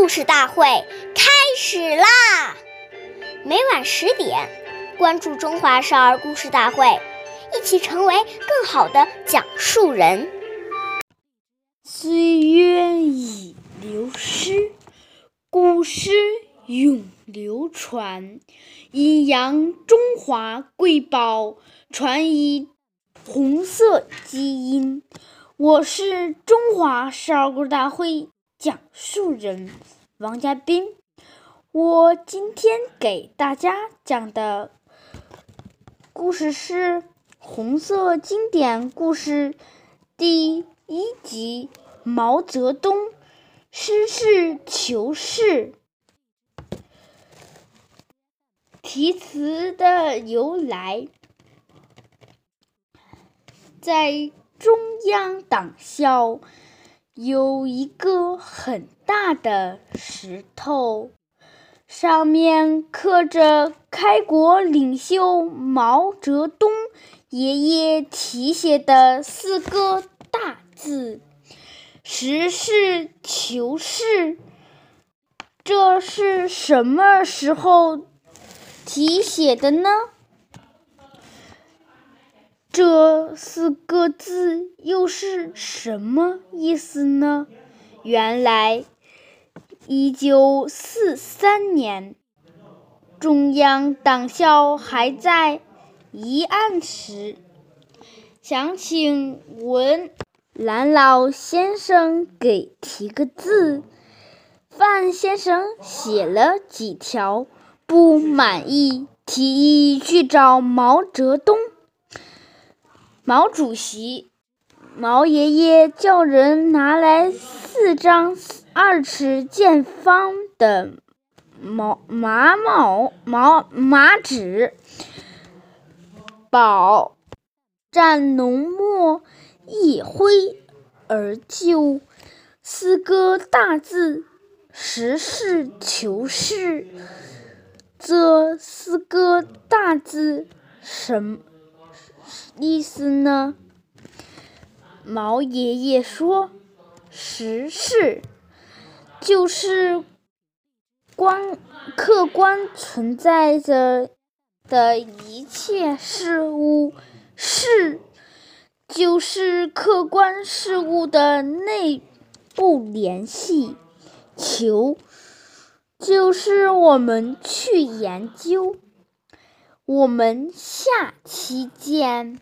故事大会开始啦！每晚十点，关注《中华少儿故事大会》，一起成为更好的讲述人。岁月已流失，古诗永流传，阴阳中华瑰宝，传以红色基因。我是中华少儿故事大会讲述人王佳斌，我今天给大家讲的故事是《红色经典故事》第一集《毛泽东实事求是》。题词的由来，在。中央党校有一个很大的石头，上面刻着开国领袖毛泽东爷爷题写的四个大字“实事求是”。这是什么时候题写的呢？这四个字又是什么意思呢？原来，一九四三年，中央党校还在议案时，想请文兰老先生给提个字，范先生写了几条，不满意，提议去找毛泽东。毛主席、毛爷爷叫人拿来四张二尺见方的毛麻毛毛麻纸，宝蘸浓墨一挥而就，四个大字“实事求是”。这四个大字什？意思呢？毛爷爷说：“实事就是观客观存在着的一切事物，事就是客观事物的内部联系，求就是我们去研究。我们下期见。”